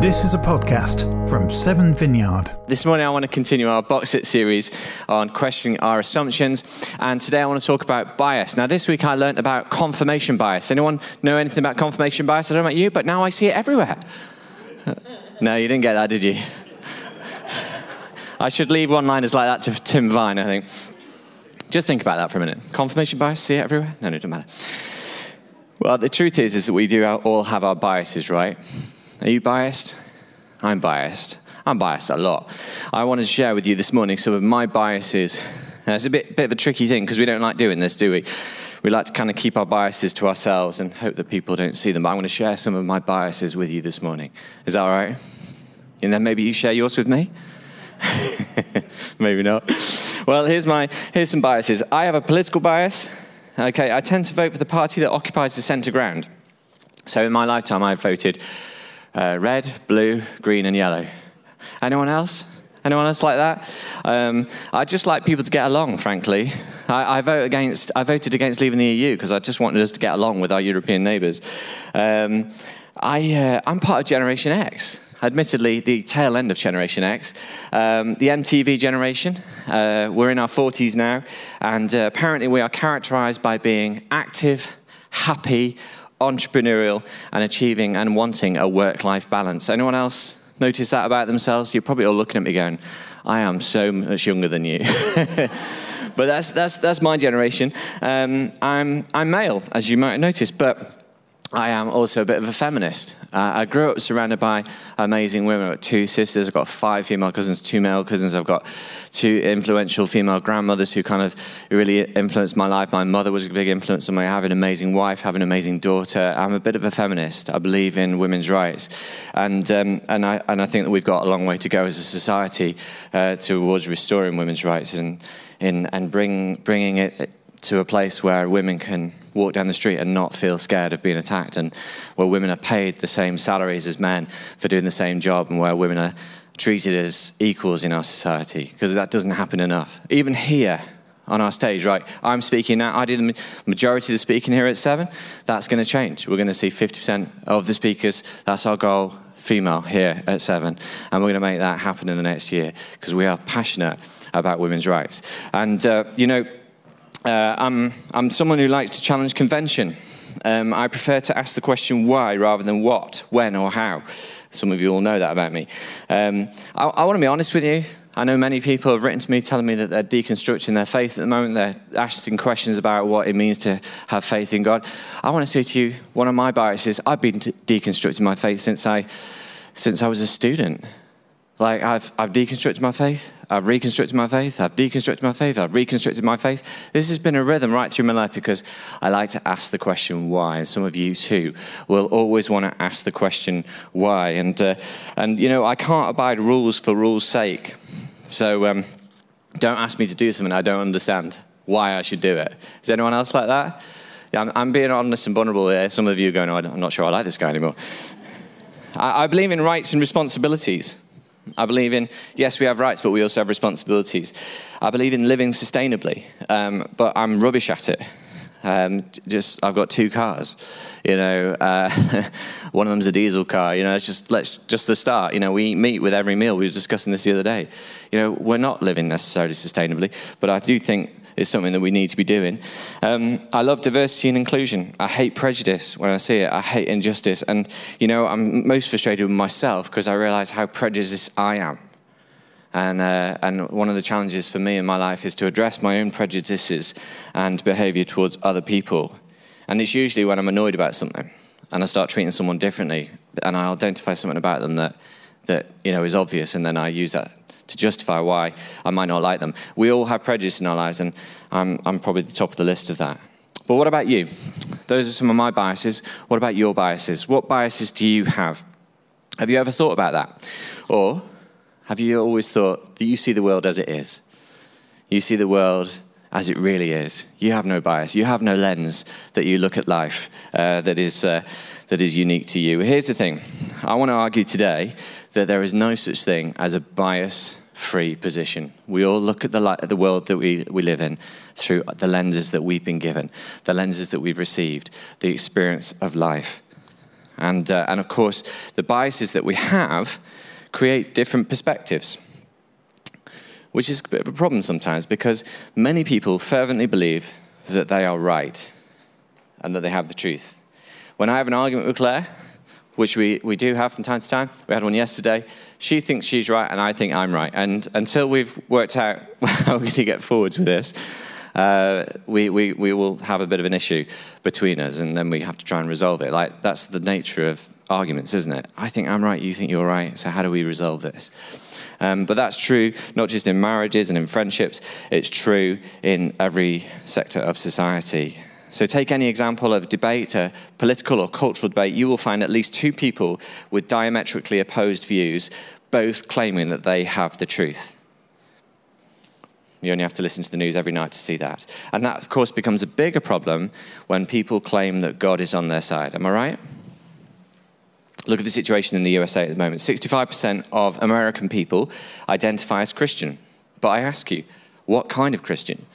This is a podcast from Seven Vineyard. This morning, I want to continue our Box It series on questioning our assumptions. And today, I want to talk about bias. Now, this week, I learned about confirmation bias. Anyone know anything about confirmation bias? I don't know about you, but now I see it everywhere. no, you didn't get that, did you? I should leave one liners like that to Tim Vine, I think. Just think about that for a minute. Confirmation bias, see it everywhere? No, no, it doesn't matter. Well, the truth is, is that we do all have our biases, right? Are you biased? I'm biased. I'm biased a lot. I want to share with you this morning some of my biases. It's a bit, bit of a tricky thing because we don't like doing this, do we? We like to kind of keep our biases to ourselves and hope that people don't see them. But I'm going to share some of my biases with you this morning. Is that all right? And then maybe you share yours with me? maybe not. Well, here's, my, here's some biases. I have a political bias. Okay, I tend to vote for the party that occupies the centre ground. So in my lifetime, I've voted uh, red, blue, green, and yellow. Anyone else? Anyone else like that? Um, I just like people to get along, frankly. I, I, vote against, I voted against leaving the EU because I just wanted us to get along with our European neighbours. Um, I, uh, I'm part of Generation X. Admittedly, the tail end of Generation X. Um, the MTV generation. Uh, we're in our 40s now, and uh, apparently we are characterised by being active, happy, entrepreneurial and achieving and wanting a work life balance. Anyone else notice that about themselves? You're probably all looking at me going, I am so much younger than you. but that's, that's, that's my generation. Um, I'm, I'm male, as you might notice, but I am also a bit of a feminist. Uh, I grew up surrounded by amazing women. I've got two sisters, I've got five female cousins, two male cousins. I've got two influential female grandmothers who kind of really influenced my life. My mother was a big influence on me. I have an amazing wife, have an amazing daughter. I'm a bit of a feminist. I believe in women's rights. And, um, and, I, and I think that we've got a long way to go as a society uh, towards restoring women's rights and, in, and bring, bringing it to a place where women can walk down the street and not feel scared of being attacked, and where women are paid the same salaries as men for doing the same job, and where women are treated as equals in our society, because that doesn't happen enough. Even here on our stage, right? I'm speaking now. I do the majority of the speaking here at seven. That's going to change. We're going to see 50% of the speakers. That's our goal. Female here at seven, and we're going to make that happen in the next year because we are passionate about women's rights. And uh, you know, uh, I'm, I'm someone who likes to challenge convention. Um, I prefer to ask the question why rather than what, when, or how. Some of you all know that about me. Um, I, I want to be honest with you. I know many people have written to me telling me that they're deconstructing their faith at the moment. They're asking questions about what it means to have faith in God. I want to say to you, one of my biases, I've been deconstructing my faith since I, since I was a student. Like, I've, I've deconstructed my faith, I've reconstructed my faith, I've deconstructed my faith, I've reconstructed my faith. This has been a rhythm right through my life because I like to ask the question why. And some of you too will always want to ask the question why. And, uh, and you know, I can't abide rules for rules' sake. So um, don't ask me to do something I don't understand why I should do it. Is anyone else like that? Yeah, I'm, I'm being honest and vulnerable here. Some of you are going, oh, I'm not sure I like this guy anymore. I, I believe in rights and responsibilities. I believe in, yes, we have rights, but we also have responsibilities. I believe in living sustainably, um, but I'm rubbish at it. Um, just I've got two cars, you know. Uh, one of them's a diesel car. You know, it's just let's just the start. You know, we eat meat with every meal. We were discussing this the other day. You know, we're not living necessarily sustainably, but I do think is something that we need to be doing. Um, I love diversity and inclusion. I hate prejudice when I see it. I hate injustice. And, you know, I'm most frustrated with myself because I realize how prejudiced I am. And, uh, and one of the challenges for me in my life is to address my own prejudices and behavior towards other people. And it's usually when I'm annoyed about something and I start treating someone differently and I identify something about them that, that you know, is obvious and then I use that to justify why I might not like them. We all have prejudice in our lives, and I'm, I'm probably the top of the list of that. But what about you? Those are some of my biases. What about your biases? What biases do you have? Have you ever thought about that? Or have you always thought that you see the world as it is? You see the world as it really is. You have no bias. You have no lens that you look at life uh, that, is, uh, that is unique to you. Here's the thing I want to argue today that there is no such thing as a bias free position. We all look at the, at the world that we, we live in through the lenses that we've been given, the lenses that we've received, the experience of life. And, uh, and of course, the biases that we have create different perspectives, which is a bit of a problem sometimes because many people fervently believe that they are right and that they have the truth. When I have an argument with Claire, which we, we do have from time to time, we had one yesterday, she thinks she's right and I think I'm right. And until we've worked out how we're going to get forwards with this, uh, we, we, we will have a bit of an issue between us and then we have to try and resolve it. Like, that's the nature of arguments, isn't it? I think I'm right, you think you're right, so how do we resolve this? Um, but that's true not just in marriages and in friendships, it's true in every sector of society. So, take any example of debate, a political or cultural debate, you will find at least two people with diametrically opposed views, both claiming that they have the truth. You only have to listen to the news every night to see that. And that, of course, becomes a bigger problem when people claim that God is on their side. Am I right? Look at the situation in the USA at the moment 65% of American people identify as Christian. But I ask you, what kind of Christian?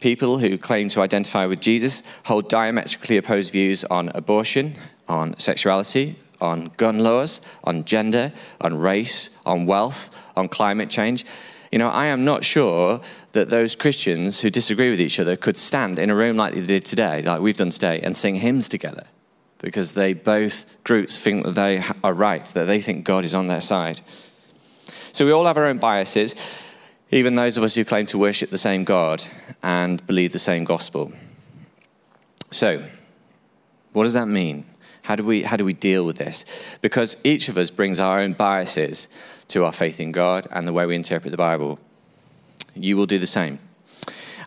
People who claim to identify with Jesus hold diametrically opposed views on abortion, on sexuality, on gun laws, on gender, on race, on wealth, on climate change. You know, I am not sure that those Christians who disagree with each other could stand in a room like they did today, like we've done today, and sing hymns together because they both groups think that they are right, that they think God is on their side. So we all have our own biases, even those of us who claim to worship the same God and believe the same gospel. So, what does that mean? How do we, how do we deal with this? Because each of us brings our own biases to our faith in God and the way we interpret the Bible. You will do the same.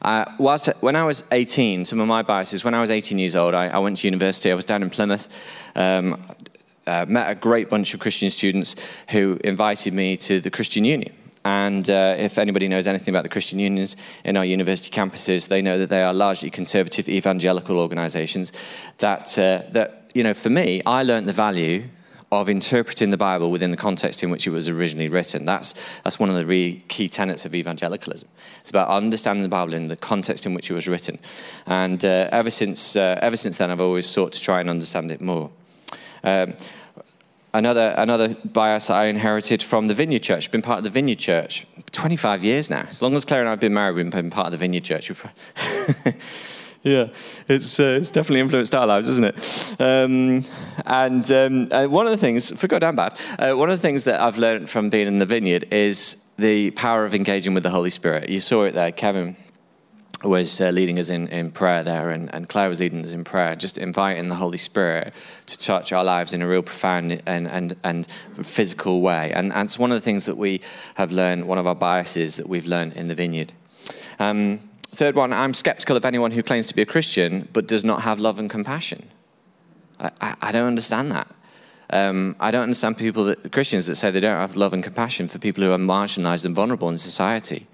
Uh, whilst, when I was 18, some of my biases, when I was 18 years old, I, I went to university. I was down in Plymouth. Um, uh, met a great bunch of Christian students who invited me to the Christian Union. And uh, if anybody knows anything about the Christian unions in our university campuses, they know that they are largely conservative evangelical organizations. That, uh, that you know, for me, I learned the value of interpreting the Bible within the context in which it was originally written. That's, that's one of the really key tenets of evangelicalism. It's about understanding the Bible in the context in which it was written. And uh, ever, since, uh, ever since then, I've always sought to try and understand it more. Um, another, another bias I inherited from the Vineyard Church, been part of the Vineyard Church 25 years now. As long as Claire and I have been married, we've been part of the Vineyard Church. yeah, it's, uh, it's definitely influenced our lives, isn't it? Um, and um, uh, one of the things, for good and bad, uh, one of the things that I've learned from being in the vineyard is the power of engaging with the Holy Spirit. You saw it there. Kevin was uh, leading us in, in prayer there, and, and Claire was leading us in prayer, just inviting the Holy Spirit to touch our lives in a real profound and, and, and physical way. And, and it's one of the things that we have learned, one of our biases that we've learned in the vineyard. Um, Third one, I'm skeptical of anyone who claims to be a Christian but does not have love and compassion. I, I, I don't understand that. Um, I don't understand people, that, Christians, that say they don't have love and compassion for people who are marginalized and vulnerable in society.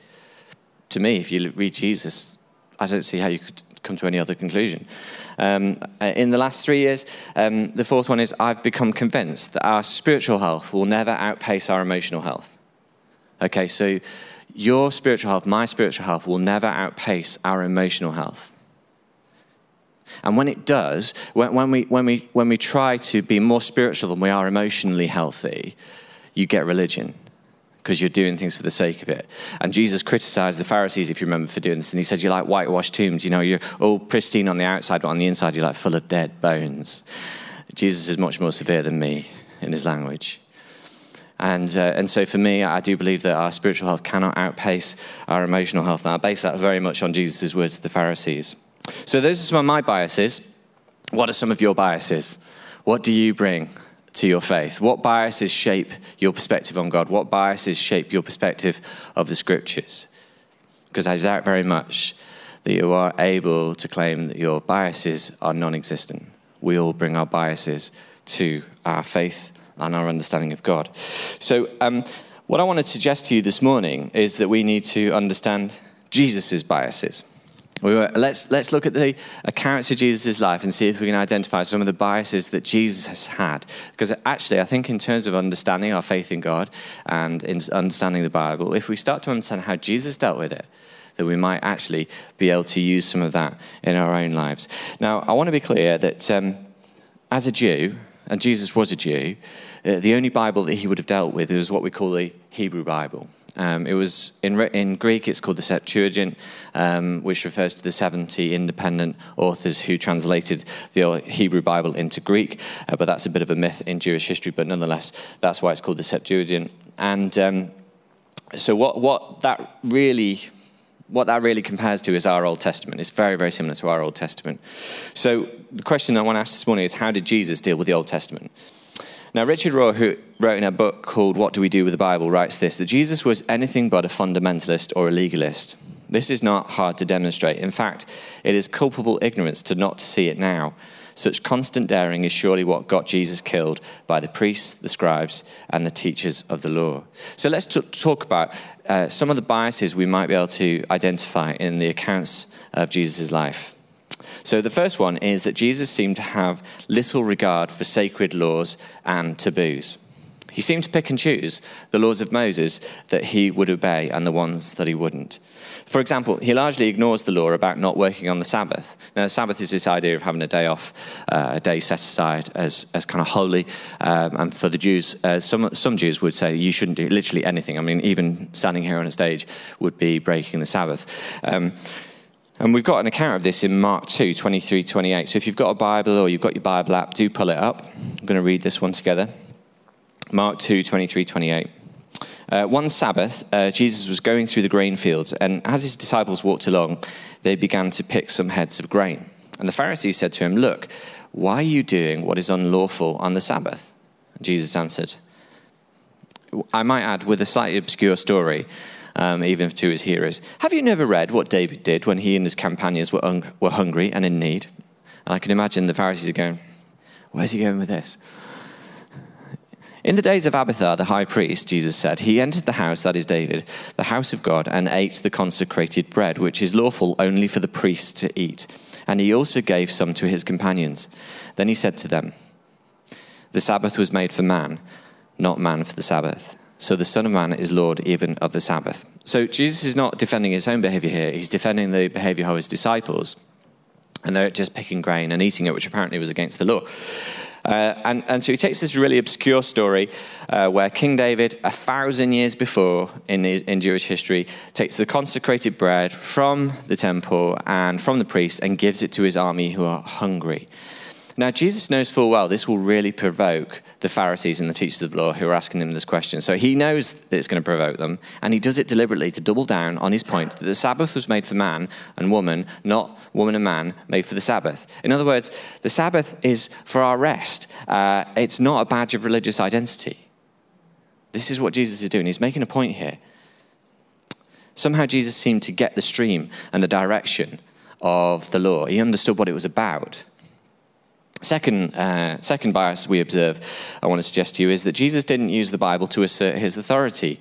To me, if you read Jesus, I don't see how you could come to any other conclusion. Um, in the last three years, um, the fourth one is I've become convinced that our spiritual health will never outpace our emotional health. Okay, so your spiritual health, my spiritual health, will never outpace our emotional health. And when it does, when, when, we, when, we, when we try to be more spiritual than we are emotionally healthy, you get religion because you're doing things for the sake of it. And Jesus criticized the Pharisees, if you remember, for doing this. And he said, You're like whitewashed tombs. You know, you're all pristine on the outside, but on the inside, you're like full of dead bones. Jesus is much more severe than me in his language. And, uh, and so for me, I do believe that our spiritual health cannot outpace our emotional health. And I base that very much on Jesus' words to the Pharisees. So those are some of my biases. What are some of your biases? What do you bring to your faith? What biases shape your perspective on God? What biases shape your perspective of the scriptures? Because I doubt very much that you are able to claim that your biases are non existent. We all bring our biases to our faith and our understanding of God. So, um, what I want to suggest to you this morning is that we need to understand Jesus' biases. We were, let's, let's look at the accounts of Jesus' life and see if we can identify some of the biases that Jesus has had. Because actually, I think, in terms of understanding our faith in God and in understanding the Bible, if we start to understand how Jesus dealt with it, that we might actually be able to use some of that in our own lives. Now, I want to be clear that um, as a Jew, and Jesus was a Jew, uh, the only Bible that he would have dealt with was what we call the Hebrew Bible. Um, it was in, in, Greek, it's called the Septuagint, um, which refers to the 70 independent authors who translated the Hebrew Bible into Greek. Uh, but that's a bit of a myth in Jewish history, but nonetheless, that's why it's called the Septuagint. And um, so, what, what that really what that really compares to is our Old Testament. It's very, very similar to our Old Testament. So, the question I want to ask this morning is how did Jesus deal with the Old Testament? Now, Richard Rohr, who wrote in a book called What Do We Do with the Bible, writes this that Jesus was anything but a fundamentalist or a legalist. This is not hard to demonstrate. In fact, it is culpable ignorance to not see it now. Such constant daring is surely what got Jesus killed by the priests, the scribes, and the teachers of the law. So let's t- talk about uh, some of the biases we might be able to identify in the accounts of Jesus' life. So the first one is that Jesus seemed to have little regard for sacred laws and taboos. He seemed to pick and choose the laws of Moses that he would obey and the ones that he wouldn't. For example, he largely ignores the law about not working on the Sabbath. Now, the Sabbath is this idea of having a day off, uh, a day set aside as, as kind of holy. Um, and for the Jews, uh, some, some Jews would say you shouldn't do literally anything. I mean, even standing here on a stage would be breaking the Sabbath. Um, and we've got an account of this in Mark 2, 23, 28. So if you've got a Bible or you've got your Bible app, do pull it up. I'm going to read this one together. Mark 2, 23, 28. Uh, one Sabbath, uh, Jesus was going through the grain fields, and as his disciples walked along, they began to pick some heads of grain. And the Pharisees said to him, Look, why are you doing what is unlawful on the Sabbath? And Jesus answered, I might add, with a slightly obscure story, um, even to his hearers, Have you never read what David did when he and his companions were, un- were hungry and in need? And I can imagine the Pharisees are going, Where's he going with this? In the days of Abiathar, the high priest, Jesus said, he entered the house, that is David, the house of God, and ate the consecrated bread, which is lawful only for the priests to eat. And he also gave some to his companions. Then he said to them, The Sabbath was made for man, not man for the Sabbath. So the Son of Man is Lord even of the Sabbath. So Jesus is not defending his own behavior here, he's defending the behavior of his disciples. And they're just picking grain and eating it, which apparently was against the law. Uh, and, and so he takes this really obscure story uh, where King David, a thousand years before in, in Jewish history, takes the consecrated bread from the temple and from the priest and gives it to his army who are hungry. Now, Jesus knows full well this will really provoke the Pharisees and the teachers of the law who are asking him this question. So he knows that it's going to provoke them, and he does it deliberately to double down on his point that the Sabbath was made for man and woman, not woman and man made for the Sabbath. In other words, the Sabbath is for our rest, uh, it's not a badge of religious identity. This is what Jesus is doing. He's making a point here. Somehow, Jesus seemed to get the stream and the direction of the law. He understood what it was about. Second, uh, second bias we observe, I want to suggest to you, is that Jesus didn't use the Bible to assert his authority.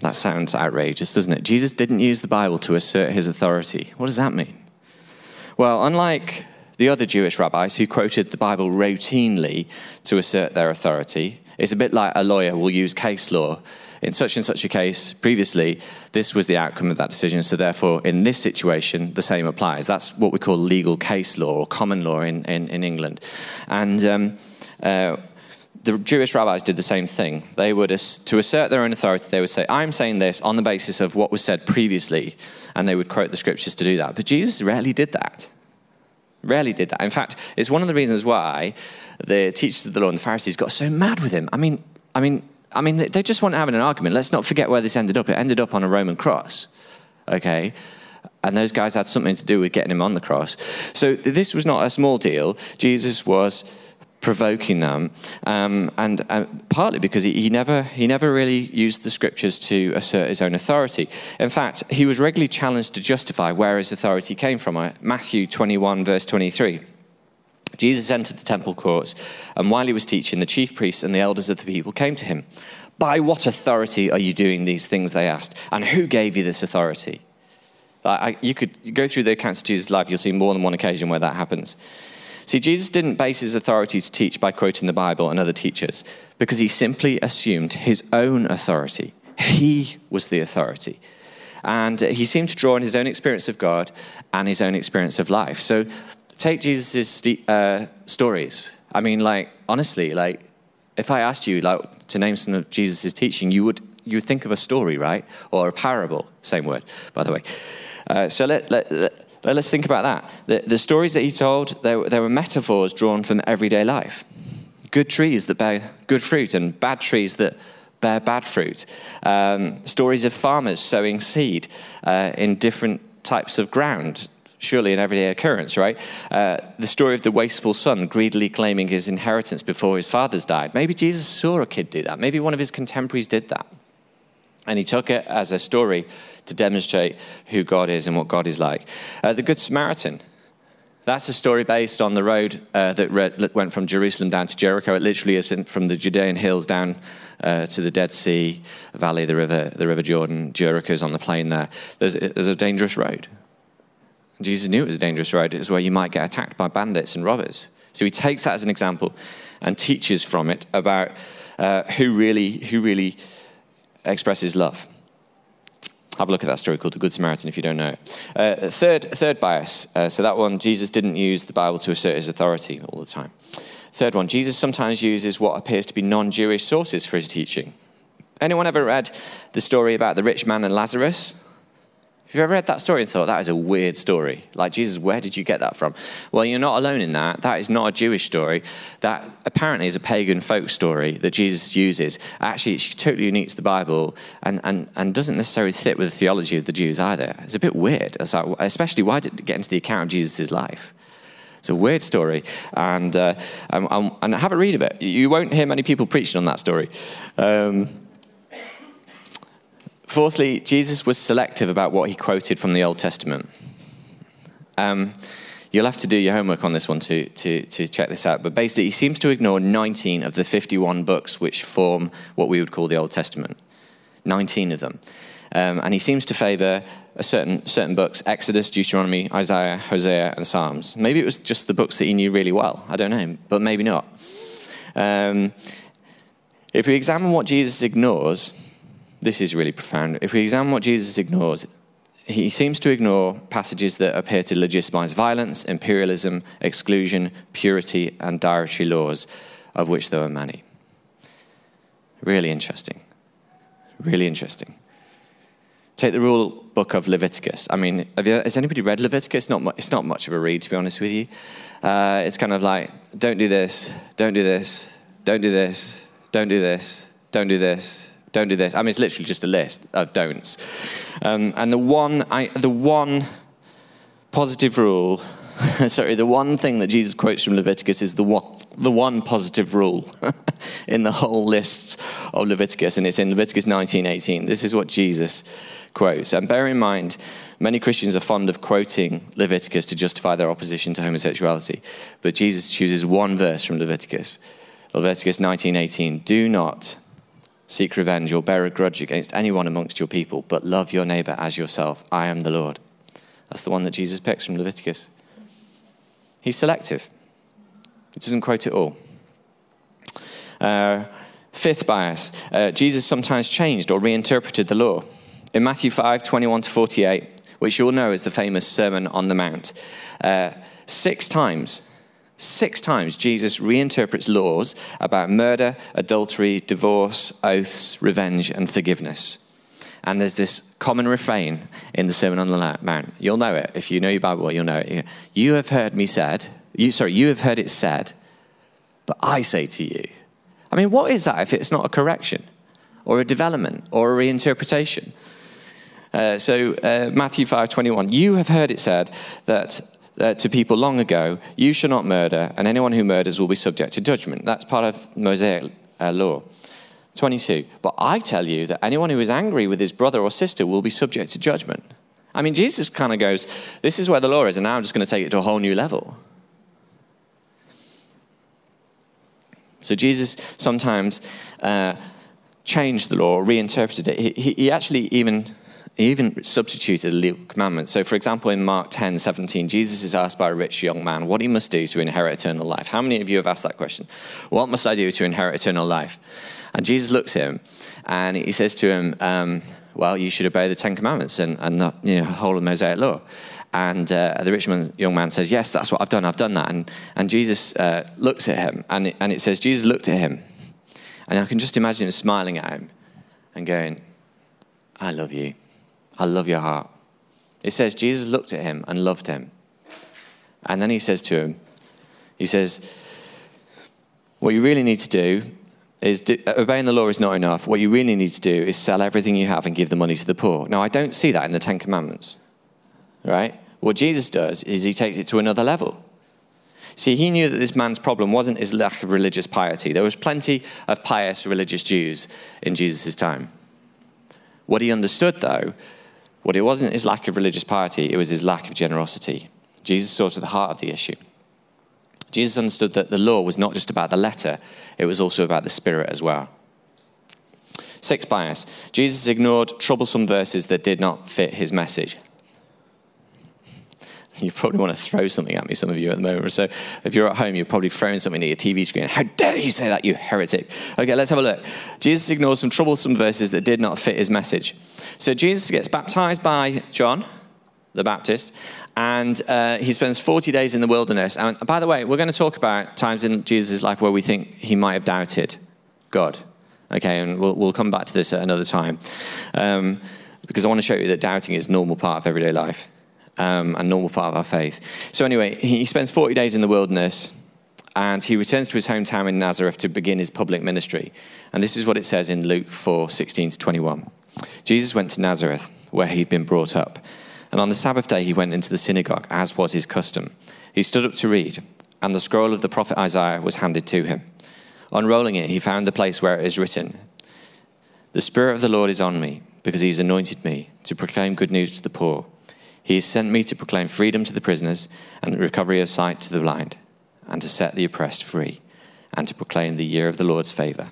That sounds outrageous, doesn't it? Jesus didn't use the Bible to assert his authority. What does that mean? Well, unlike the other Jewish rabbis who quoted the Bible routinely to assert their authority, it's a bit like a lawyer will use case law in such and such a case previously, this was the outcome of that decision. So, therefore, in this situation, the same applies. That's what we call legal case law or common law in, in, in England. And um, uh, the Jewish rabbis did the same thing. They would, to assert their own authority, they would say, I'm saying this on the basis of what was said previously. And they would quote the scriptures to do that. But Jesus rarely did that. Rarely did that. In fact, it's one of the reasons why the teachers of the law and the Pharisees got so mad with him. I mean, I mean, I mean, they just weren't having an argument. Let's not forget where this ended up. It ended up on a Roman cross, okay? And those guys had something to do with getting him on the cross. So this was not a small deal. Jesus was provoking them, um, and uh, partly because he, he, never, he never really used the scriptures to assert his own authority. In fact, he was regularly challenged to justify where his authority came from. Uh, Matthew 21, verse 23. Jesus entered the temple courts, and while he was teaching, the chief priests and the elders of the people came to him. By what authority are you doing these things? They asked. And who gave you this authority? I, you could go through the accounts of Jesus' life, you'll see more than one occasion where that happens. See, Jesus didn't base his authority to teach by quoting the Bible and other teachers because he simply assumed his own authority. He was the authority. And he seemed to draw on his own experience of God and his own experience of life. So take Jesus' uh, stories. I mean, like, honestly, like, if I asked you like to name some of Jesus' teaching, you would you think of a story, right, or a parable. Same word, by the way. Uh, so let, let, let, us think about that. The, the stories that he told, there were metaphors drawn from everyday life. Good trees that bear good fruit, and bad trees that bear bad fruit. Um, stories of farmers sowing seed uh, in different types of ground, surely an everyday occurrence, right? Uh, the story of the wasteful son greedily claiming his inheritance before his fathers died. Maybe Jesus saw a kid do that. Maybe one of his contemporaries did that. And he took it as a story to demonstrate who God is and what God is like. Uh, the Good Samaritan. That's a story based on the road uh, that went from Jerusalem down to Jericho. It literally is from the Judean hills down uh, to the Dead Sea Valley, the river, the River Jordan. Jericho's on the plain there. There's, there's a dangerous road. Jesus knew it was a dangerous road. It's where you might get attacked by bandits and robbers. So he takes that as an example and teaches from it about uh, who really, who really expresses love. Have a look at that story called The Good Samaritan if you don't know it. Uh, third, third bias. Uh, so that one, Jesus didn't use the Bible to assert his authority all the time. Third one, Jesus sometimes uses what appears to be non Jewish sources for his teaching. Anyone ever read the story about the rich man and Lazarus? Have you ever read that story and thought, that is a weird story? Like, Jesus, where did you get that from? Well, you're not alone in that. That is not a Jewish story. That apparently is a pagan folk story that Jesus uses. Actually, it's totally unique to the Bible and, and, and doesn't necessarily fit with the theology of the Jews either. It's a bit weird, it's like, especially why did it get into the account of Jesus' life? It's a weird story, and, uh, um, um, and have a read of it. You won't hear many people preaching on that story. Um, Fourthly, Jesus was selective about what he quoted from the Old Testament. Um, you'll have to do your homework on this one to, to, to check this out. But basically, he seems to ignore 19 of the 51 books which form what we would call the Old Testament. 19 of them. Um, and he seems to favor certain, certain books Exodus, Deuteronomy, Isaiah, Hosea, and Psalms. Maybe it was just the books that he knew really well. I don't know, but maybe not. Um, if we examine what Jesus ignores, this is really profound. If we examine what Jesus ignores, he seems to ignore passages that appear to legitimize violence, imperialism, exclusion, purity, and dietary laws, of which there are many. Really interesting. Really interesting. Take the rule book of Leviticus. I mean, you, has anybody read Leviticus? Not it's not much of a read, to be honest with you. Uh, it's kind of like, don't do this, don't do this, don't do this, don't do this, don't do this, don't do this. I mean, it's literally just a list of don'ts. Um, and the one, I, the one positive rule, sorry, the one thing that Jesus quotes from Leviticus is the one, the one positive rule in the whole list of Leviticus, and it's in Leviticus 19:18. This is what Jesus quotes. And bear in mind, many Christians are fond of quoting Leviticus to justify their opposition to homosexuality, but Jesus chooses one verse from Leviticus. Leviticus 19:18. Do not seek revenge or bear a grudge against anyone amongst your people, but love your neighbor as yourself. I am the Lord. That's the one that Jesus picks from Leviticus. He's selective, he doesn't quote it all. Uh, fifth bias uh, Jesus sometimes changed or reinterpreted the law. In Matthew 5 21 to 48, which you'll know is the famous Sermon on the Mount, uh, six times Six times Jesus reinterprets laws about murder, adultery, divorce, oaths, revenge, and forgiveness. And there's this common refrain in the Sermon on the Mount. You'll know it. If you know your Bible, you'll know it. You have heard me said, you, sorry, you have heard it said, but I say to you. I mean, what is that if it's not a correction or a development or a reinterpretation? Uh, so uh, Matthew 5:21, you have heard it said that uh, to people long ago, you shall not murder, and anyone who murders will be subject to judgment. That's part of Mosaic uh, law. 22. But I tell you that anyone who is angry with his brother or sister will be subject to judgment. I mean, Jesus kind of goes, This is where the law is, and now I'm just going to take it to a whole new level. So Jesus sometimes uh, changed the law, reinterpreted it. He, he actually even he even substituted a legal commandment. So, for example, in Mark 10 17, Jesus is asked by a rich young man what he must do to inherit eternal life. How many of you have asked that question? What must I do to inherit eternal life? And Jesus looks at him and he says to him, um, Well, you should obey the Ten Commandments and, and the you know, whole of Mosaic law. And uh, the rich man, young man says, Yes, that's what I've done. I've done that. And, and Jesus uh, looks at him, and it, and it says, Jesus looked at him. And I can just imagine him smiling at him and going, I love you. I love your heart. It says, Jesus looked at him and loved him. And then he says to him, He says, What you really need to do is do, obeying the law is not enough. What you really need to do is sell everything you have and give the money to the poor. Now, I don't see that in the Ten Commandments, right? What Jesus does is he takes it to another level. See, he knew that this man's problem wasn't his lack of religious piety. There was plenty of pious religious Jews in Jesus' time. What he understood, though, what it wasn't his lack of religious piety, it was his lack of generosity. Jesus saw to the heart of the issue. Jesus understood that the law was not just about the letter, it was also about the spirit as well. Six bias. Jesus ignored troublesome verses that did not fit his message. You probably want to throw something at me, some of you at the moment. So if you're at home, you're probably throwing something at your TV screen. How dare you say that, you heretic? Okay, let's have a look. Jesus ignores some troublesome verses that did not fit his message. So Jesus gets baptized by John the Baptist, and uh, he spends 40 days in the wilderness. And by the way, we're going to talk about times in Jesus' life where we think he might have doubted God. Okay, and we'll, we'll come back to this at another time. Um, because I want to show you that doubting is a normal part of everyday life um, and normal part of our faith. So, anyway, he spends 40 days in the wilderness and he returns to his hometown in Nazareth to begin his public ministry. And this is what it says in Luke 4 16 to 21. Jesus went to Nazareth, where he'd been brought up. And on the Sabbath day, he went into the synagogue, as was his custom. He stood up to read, and the scroll of the prophet Isaiah was handed to him. Unrolling it, he found the place where it is written The Spirit of the Lord is on me, because he has anointed me to proclaim good news to the poor. He has sent me to proclaim freedom to the prisoners and recovery of sight to the blind, and to set the oppressed free, and to proclaim the year of the Lord's favor.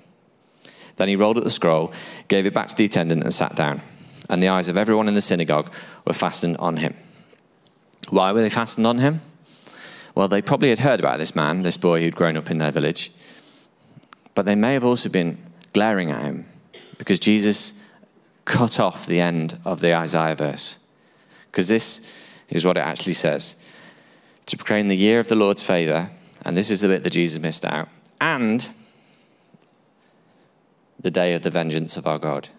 Then he rolled up the scroll, gave it back to the attendant, and sat down and the eyes of everyone in the synagogue were fastened on him. Why were they fastened on him? Well, they probably had heard about this man, this boy who'd grown up in their village, but they may have also been glaring at him because Jesus cut off the end of the Isaiah verse. Because this is what it actually says to proclaim the year of the Lord's favor, and this is the bit that Jesus missed out, and the day of the vengeance of our God.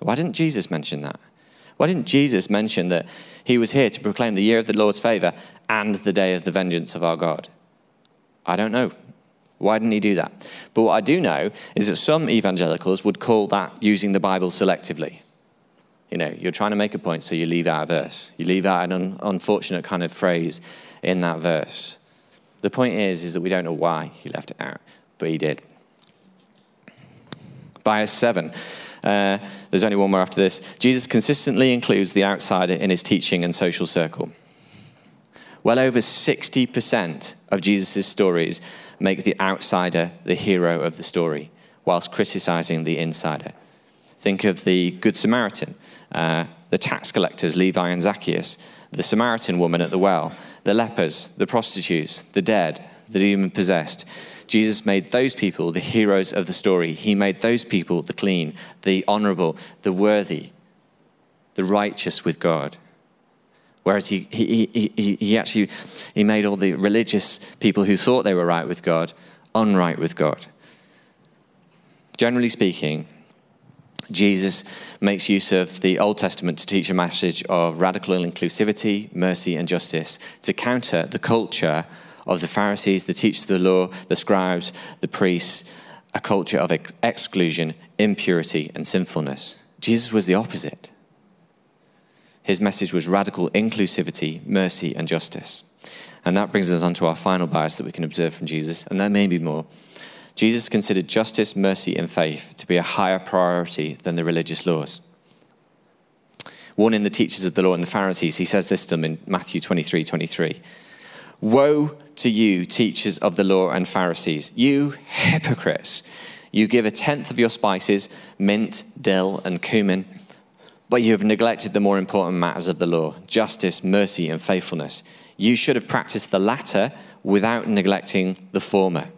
Why didn't Jesus mention that? Why didn't Jesus mention that he was here to proclaim the year of the Lord's favor and the day of the vengeance of our God? I don't know. Why didn't he do that? But what I do know is that some evangelicals would call that using the Bible selectively. You know, you're trying to make a point, so you leave out a verse. You leave out an un- unfortunate kind of phrase in that verse. The point is, is that we don't know why he left it out, but he did. Bias seven. Uh, there's only one more after this. Jesus consistently includes the outsider in his teaching and social circle. Well over 60% of Jesus' stories make the outsider the hero of the story, whilst criticizing the insider. Think of the Good Samaritan, uh, the tax collectors, Levi and Zacchaeus, the Samaritan woman at the well, the lepers, the prostitutes, the dead, the demon possessed. Jesus made those people the heroes of the story. He made those people the clean, the honorable, the worthy, the righteous with God. Whereas he, he, he, he actually he made all the religious people who thought they were right with God unright with God. Generally speaking, Jesus makes use of the Old Testament to teach a message of radical inclusivity, mercy, and justice to counter the culture of the Pharisees, the teachers of the law, the scribes, the priests, a culture of exclusion, impurity, and sinfulness. Jesus was the opposite. His message was radical inclusivity, mercy, and justice. And that brings us on to our final bias that we can observe from Jesus, and there may be more. Jesus considered justice, mercy, and faith to be a higher priority than the religious laws. Warning the teachers of the law and the Pharisees, he says this to them in Matthew 23 23. Woe to you, teachers of the law and Pharisees, you hypocrites! You give a tenth of your spices, mint, dill, and cumin, but you have neglected the more important matters of the law justice, mercy, and faithfulness. You should have practiced the latter without neglecting the former.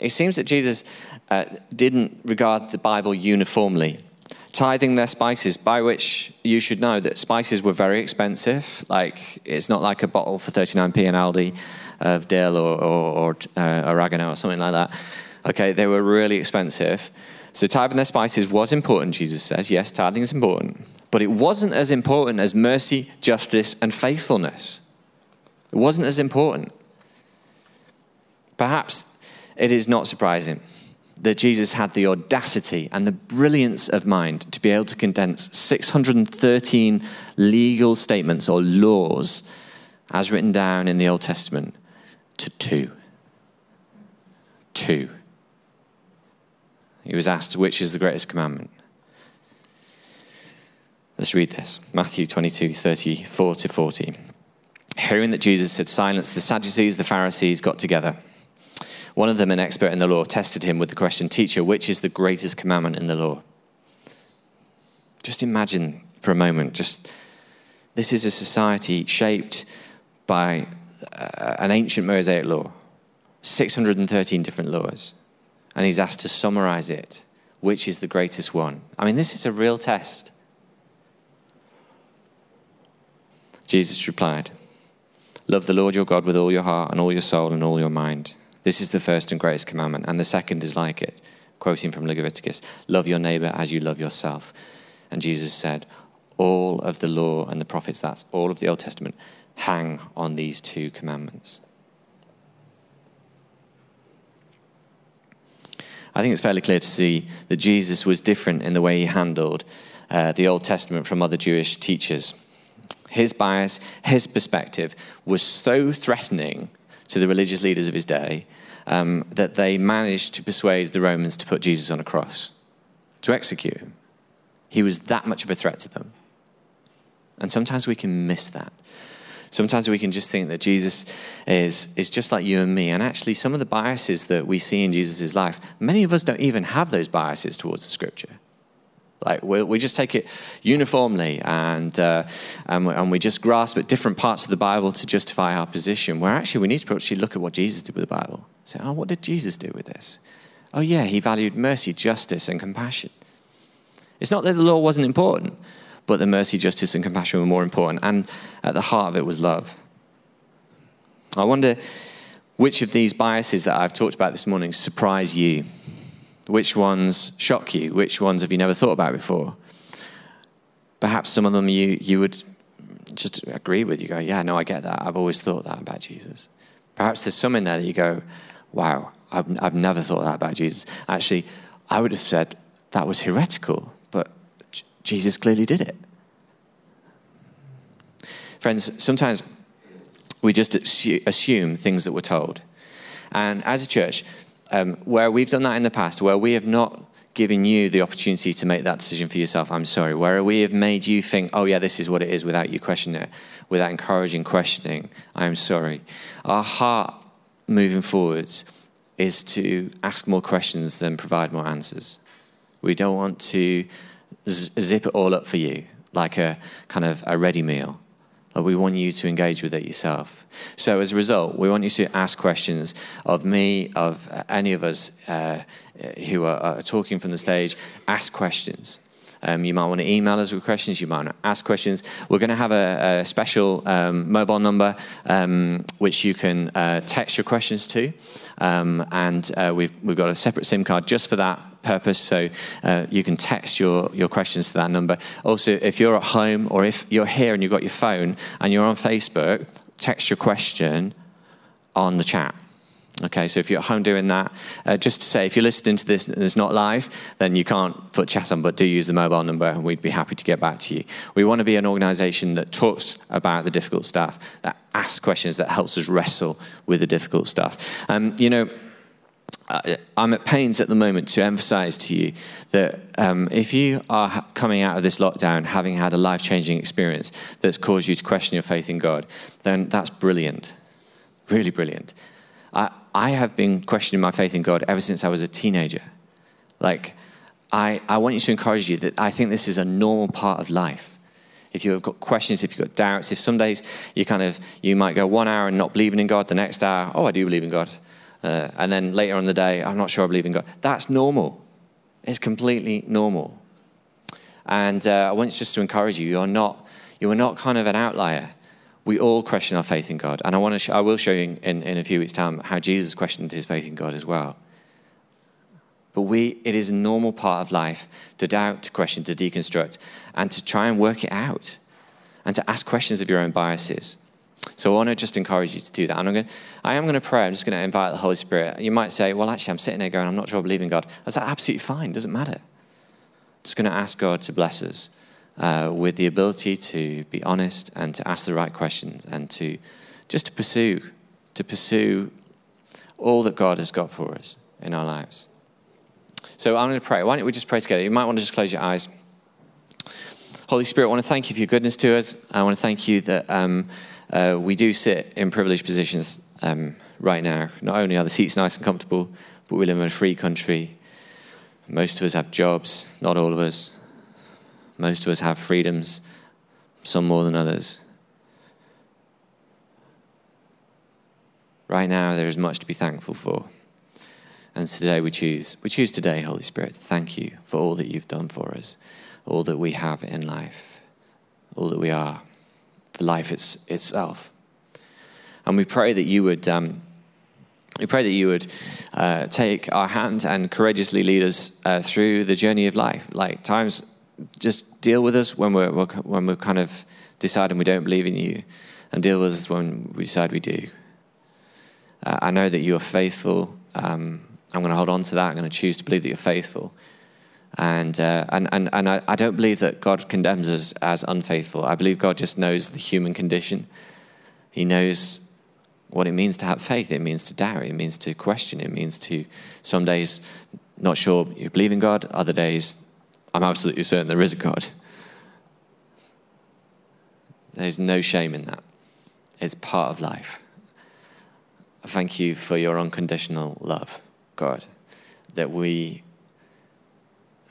It seems that Jesus uh, didn't regard the Bible uniformly. tithing their spices, by which you should know that spices were very expensive. Like, it's not like a bottle for 39p in Aldi of dill or, or, or uh, oregano or something like that. Okay, they were really expensive. So, tithing their spices was important, Jesus says. Yes, tithing is important. But it wasn't as important as mercy, justice, and faithfulness. It wasn't as important. Perhaps it is not surprising that Jesus had the audacity and the brilliance of mind to be able to condense 613 legal statements or laws as written down in the Old Testament to two. Two. He was asked, which is the greatest commandment? Let's read this Matthew 22 34 to 40. Hearing that Jesus had silenced the Sadducees, the Pharisees got together. One of them, an expert in the law, tested him with the question Teacher, which is the greatest commandment in the law? Just imagine for a moment, just this is a society shaped by uh, an ancient Mosaic law, 613 different laws. And he's asked to summarize it. Which is the greatest one? I mean, this is a real test. Jesus replied, Love the Lord your God with all your heart and all your soul and all your mind. This is the first and greatest commandment, and the second is like it. Quoting from Leviticus Love your neighbor as you love yourself. And Jesus said, All of the law and the prophets, that's all of the Old Testament, hang on these two commandments. I think it's fairly clear to see that Jesus was different in the way he handled uh, the Old Testament from other Jewish teachers. His bias, his perspective was so threatening to the religious leaders of his day um, that they managed to persuade the Romans to put Jesus on a cross, to execute him. He was that much of a threat to them. And sometimes we can miss that. Sometimes we can just think that Jesus is, is just like you and me. And actually, some of the biases that we see in Jesus' life, many of us don't even have those biases towards the scripture. Like we, we just take it uniformly and, uh, and, and, we just grasp at different parts of the Bible to justify our position, where actually we need to actually look at what Jesus did with the Bible. Say, oh, what did Jesus do with this? Oh, yeah, he valued mercy, justice, and compassion. It's not that the law wasn't important, but the mercy, justice, and compassion were more important. And at the heart of it was love. I wonder which of these biases that I've talked about this morning surprise you? Which ones shock you? Which ones have you never thought about before? Perhaps some of them you, you would just agree with. You go, yeah, no, I get that. I've always thought that about Jesus. Perhaps there's some in there that you go, wow, I've, I've never thought that about Jesus. Actually, I would have said that was heretical, but Jesus clearly did it. Friends, sometimes we just assume things that we're told. And as a church, um, where we've done that in the past, where we have not given you the opportunity to make that decision for yourself, I'm sorry, where we have made you think, oh, yeah, this is what it is without you questioning it, without encouraging questioning, I'm sorry. Our heart moving forwards is to ask more questions than provide more answers. We don't want to zip it all up for you like a kind of a ready meal. We want you to engage with it yourself. So, as a result, we want you to ask questions of me, of any of us uh, who are, are, talking from the stage. Ask questions. Um, you might want to email us with questions. You might want to ask questions. We're going to have a, a special um, mobile number um, which you can uh, text your questions to. Um, and uh, we've, we've got a separate SIM card just for that purpose. So uh, you can text your, your questions to that number. Also, if you're at home or if you're here and you've got your phone and you're on Facebook, text your question on the chat. Okay, so if you're at home doing that, uh, just to say, if you're listening to this and it's not live, then you can't put chat on, but do use the mobile number and we'd be happy to get back to you. We want to be an organization that talks about the difficult stuff, that asks questions, that helps us wrestle with the difficult stuff. Um, you know, I'm at pains at the moment to emphasize to you that um, if you are coming out of this lockdown having had a life changing experience that's caused you to question your faith in God, then that's brilliant. Really brilliant. I, I have been questioning my faith in God ever since I was a teenager. Like, I, I want you to encourage you that I think this is a normal part of life. If you've got questions, if you've got doubts, if some days you kind of, you might go one hour and not believing in God, the next hour, oh, I do believe in God. Uh, and then later on the day, I'm not sure I believe in God. That's normal. It's completely normal. And uh, I want you just to encourage you, you're not, you are not kind of an outlier. We all question our faith in God. And I, want to sh- I will show you in, in a few weeks' time how Jesus questioned his faith in God as well. But we, it is a normal part of life to doubt, to question, to deconstruct, and to try and work it out, and to ask questions of your own biases. So I want to just encourage you to do that. And I'm going to, I am going to pray. I'm just going to invite the Holy Spirit. You might say, well, actually, I'm sitting there going, I'm not sure I believe in God. That's absolutely fine. It Doesn't matter. Just going to ask God to bless us uh, with the ability to be honest and to ask the right questions and to just to pursue, to pursue all that God has got for us in our lives. So I'm going to pray. Why don't we just pray together? You might want to just close your eyes. Holy Spirit, I want to thank you for your goodness to us. I want to thank you that um, uh, we do sit in privileged positions um, right now. Not only are the seats nice and comfortable, but we live in a free country. Most of us have jobs, not all of us. Most of us have freedoms, some more than others. Right now, there is much to be thankful for. And today we choose, we choose today, Holy Spirit, thank you for all that you've done for us, all that we have in life, all that we are, for life it's, itself. And we pray that you would, um, we pray that you would uh, take our hand and courageously lead us uh, through the journey of life. Like times, just deal with us when we're, when we're kind of deciding we don't believe in you, and deal with us when we decide we do. Uh, I know that you are faithful. Um, I'm going to hold on to that. I'm going to choose to believe that you're faithful. And, uh, and, and, and I, I, don't believe that God condemns us as unfaithful. I believe God just knows the human condition. He knows what it means to have faith. It means to doubt. It means to question. It means to, some days, not sure you believe in God. Other days, I'm absolutely certain there is a God. There's no shame in that. It's part of life. Thank you for your unconditional love. God, that we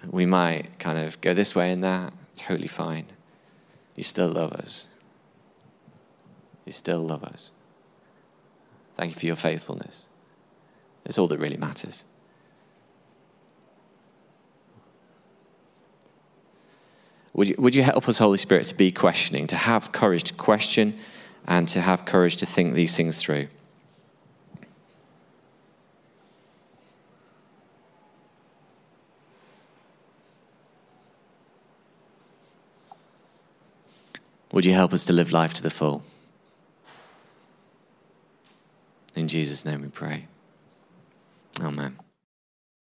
we might kind of go this way and that, totally fine. You still love us. You still love us. Thank you for your faithfulness. It's all that really matters. Would you, would you help us, Holy Spirit, to be questioning, to have courage to question and to have courage to think these things through? Would you help us to live life to the full? In Jesus' name we pray. Amen.